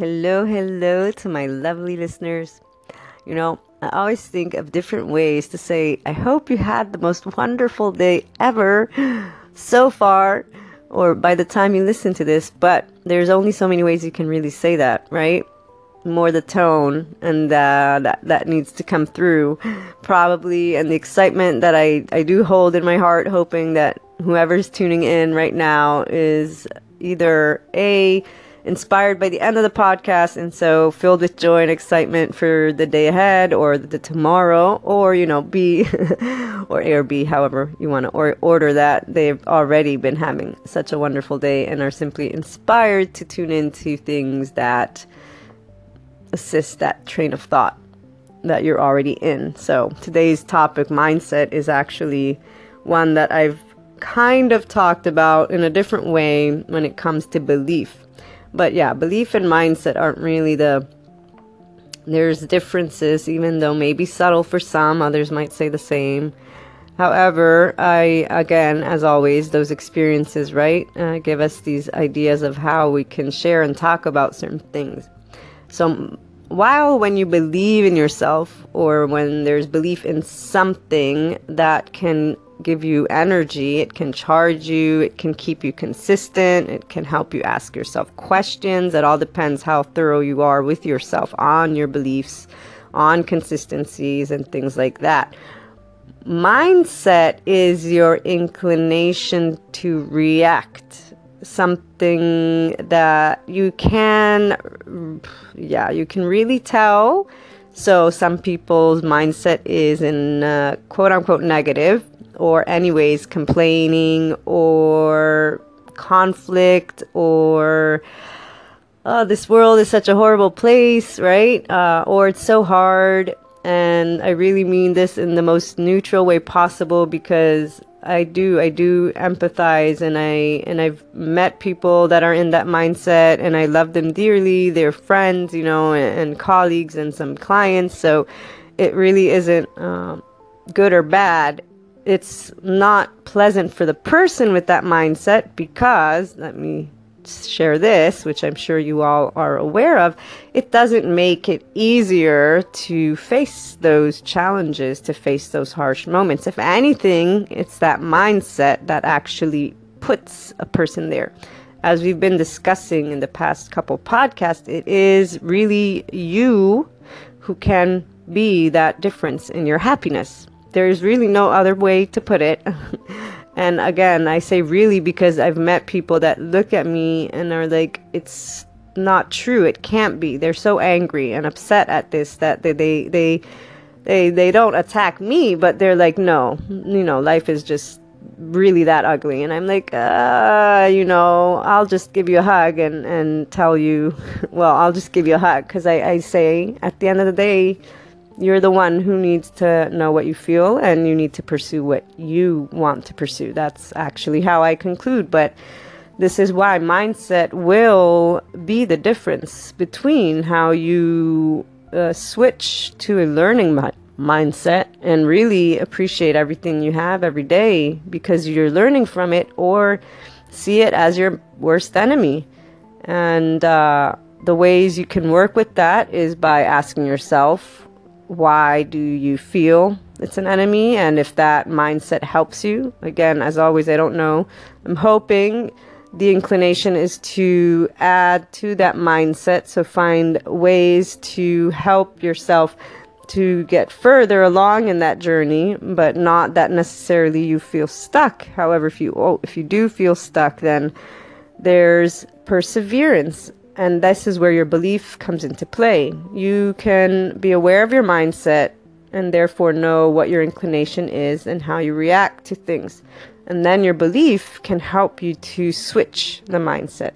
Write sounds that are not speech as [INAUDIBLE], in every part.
Hello, hello to my lovely listeners. You know, I always think of different ways to say, I hope you had the most wonderful day ever so far, or by the time you listen to this, but there's only so many ways you can really say that, right? More the tone and uh, that that needs to come through, probably, and the excitement that I I do hold in my heart, hoping that whoever's tuning in right now is either a inspired by the end of the podcast and so filled with joy and excitement for the day ahead or the tomorrow or you know b [LAUGHS] or a or b however you want to or order that. They've already been having such a wonderful day and are simply inspired to tune into things that assist that train of thought that you're already in. So today's topic mindset is actually one that i've kind of talked about in a different way when it comes to belief but yeah, belief and mindset aren't really the. There's differences, even though maybe subtle for some, others might say the same. However, I, again, as always, those experiences, right, uh, give us these ideas of how we can share and talk about certain things. So, while when you believe in yourself or when there's belief in something that can give you energy, it can charge you, it can keep you consistent, it can help you ask yourself questions. It all depends how thorough you are with yourself on your beliefs, on consistencies, and things like that. Mindset is your inclination to react something that you can yeah you can really tell so some people's mindset is in uh, quote unquote negative or anyways complaining or conflict or oh this world is such a horrible place right? Uh, or it's so hard and i really mean this in the most neutral way possible because i do i do empathize and i and i've met people that are in that mindset and i love them dearly. They're friends you know and, and colleagues and some clients. So it really isn't um, good or bad it's not pleasant for the person with that mindset because, let me share this, which I'm sure you all are aware of, it doesn't make it easier to face those challenges, to face those harsh moments. If anything, it's that mindset that actually puts a person there. As we've been discussing in the past couple podcasts, it is really you who can be that difference in your happiness. There's really no other way to put it. [LAUGHS] and again, I say really because I've met people that look at me and are like, it's not true. It can't be. They're so angry and upset at this that they, they, they, they, they don't attack me, but they're like, no, you know, life is just really that ugly. And I'm like, uh, you know, I'll just give you a hug and, and tell you, [LAUGHS] well, I'll just give you a hug because I, I say at the end of the day, you're the one who needs to know what you feel and you need to pursue what you want to pursue. That's actually how I conclude. But this is why mindset will be the difference between how you uh, switch to a learning mi- mindset and really appreciate everything you have every day because you're learning from it or see it as your worst enemy. And uh, the ways you can work with that is by asking yourself, why do you feel it's an enemy and if that mindset helps you? Again as always i don't know. I'm hoping the inclination is to add to that mindset so find ways to help yourself to get further along in that journey but not that necessarily you feel stuck. However if you oh, if you do feel stuck then there's perseverance and this is where your belief comes into play. You can be aware of your mindset and therefore know what your inclination is and how you react to things. And then your belief can help you to switch the mindset.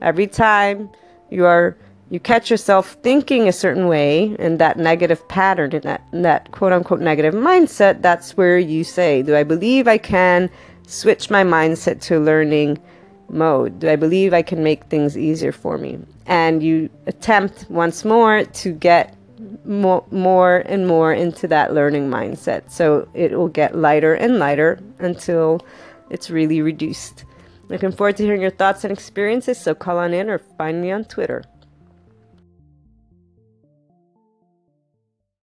Every time you are you catch yourself thinking a certain way in that negative pattern in that in that quote unquote negative mindset, that's where you say, Do I believe I can switch my mindset to learning mode? Do I believe I can make things easier for me? And you attempt once more to get more, more and more into that learning mindset. So it will get lighter and lighter until it's really reduced. Looking forward to hearing your thoughts and experiences, so call on in or find me on Twitter.